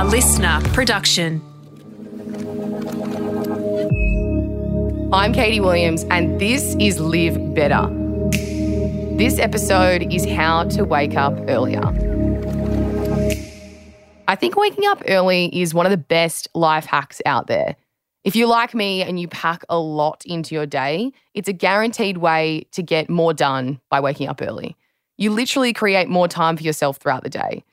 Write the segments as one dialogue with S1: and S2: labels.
S1: a LiSTNR production.
S2: I'm Katie Williams, and this is Live Better. This episode is how to wake up earlier. I think waking up early is one of the best life hacks out there. If you're like me and you pack a lot into your day, it's a guaranteed way to get more done by waking up early. You literally create more time for yourself throughout the day.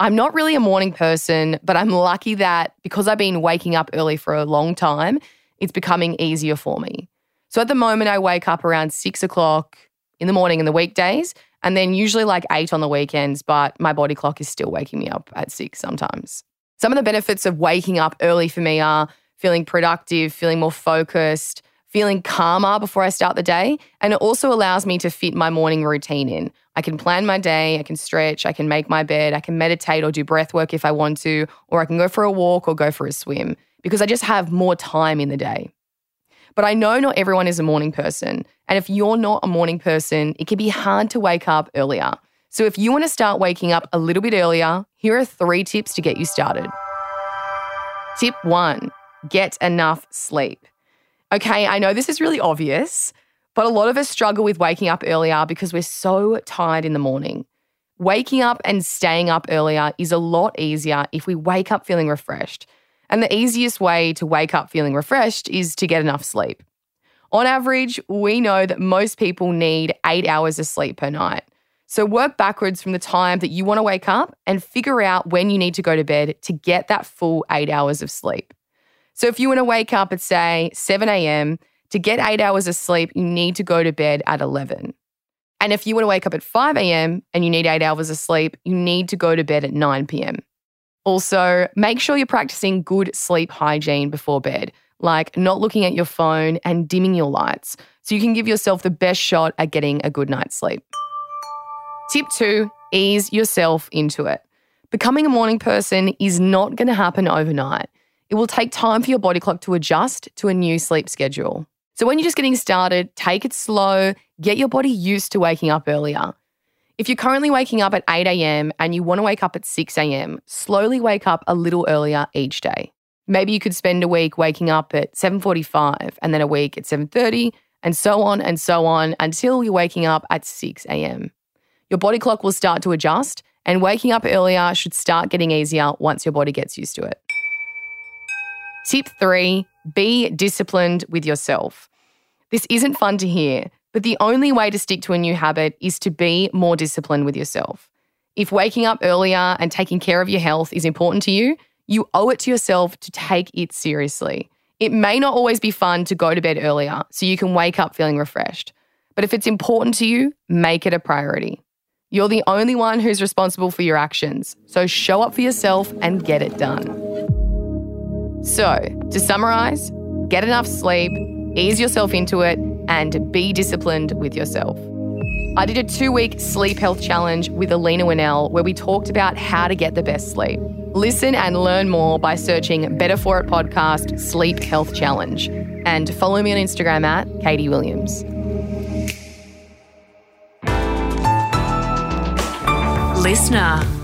S2: I'm not really a morning person, but I'm lucky that because I've been waking up early for a long time, it's becoming easier for me. So at the moment, I wake up around six o'clock in the morning in the weekdays, and then usually like eight on the weekends, but my body clock is still waking me up at six sometimes. Some of the benefits of waking up early for me are feeling productive, feeling more focused, feeling calmer before I start the day. And it also allows me to fit my morning routine in. I can plan my day, I can stretch, I can make my bed, I can meditate or do breath work if I want to, or I can go for a walk or go for a swim because I just have more time in the day. But I know not everyone is a morning person. And if you're not a morning person, it can be hard to wake up earlier. So if you want to start waking up a little bit earlier, here are three tips to get you started. Tip one get enough sleep. Okay, I know this is really obvious, but a lot of us struggle with waking up earlier because we're so tired in the morning. Waking up and staying up earlier is a lot easier if we wake up feeling refreshed. And the easiest way to wake up feeling refreshed is to get enough sleep. On average, we know that most people need eight hours of sleep per night. So work backwards from the time that you want to wake up and figure out when you need to go to bed to get that full eight hours of sleep. So if you want to wake up at, say, 7 a.m., to get eight hours of sleep, you need to go to bed at 11. And if you want to wake up at 5 a.m. and you need eight hours of sleep, you need to go to bed at 9 p.m. Also, make sure you're practicing good sleep hygiene before bed, like not looking at your phone and dimming your lights, so you can give yourself the best shot at getting a good night's sleep. Tip two ease yourself into it. Becoming a morning person is not going to happen overnight. It will take time for your body clock to adjust to a new sleep schedule. So, when you're just getting started, take it slow, get your body used to waking up earlier. If you're currently waking up at 8 a.m. and you want to wake up at 6 a.m., slowly wake up a little earlier each day. Maybe you could spend a week waking up at 7:45 and then a week at 7:30 and so on and so on until you're waking up at 6 a.m. Your body clock will start to adjust and waking up earlier should start getting easier once your body gets used to it. Tip three be disciplined with yourself. This isn't fun to hear, but the only way to stick to a new habit is to be more disciplined with yourself. If waking up earlier and taking care of your health is important to you, you owe it to yourself to take it seriously. It may not always be fun to go to bed earlier so you can wake up feeling refreshed, but if it's important to you, make it a priority. You're the only one who's responsible for your actions, so show up for yourself and get it done. So, to summarize, get enough sleep, ease yourself into it, and be disciplined with yourself. I did a two week sleep health challenge with Alina Winnell where we talked about how to get the best sleep. Listen and learn more by searching Better For It Podcast Sleep Health Challenge. And follow me on Instagram at Katie Williams.
S1: LiSTNR.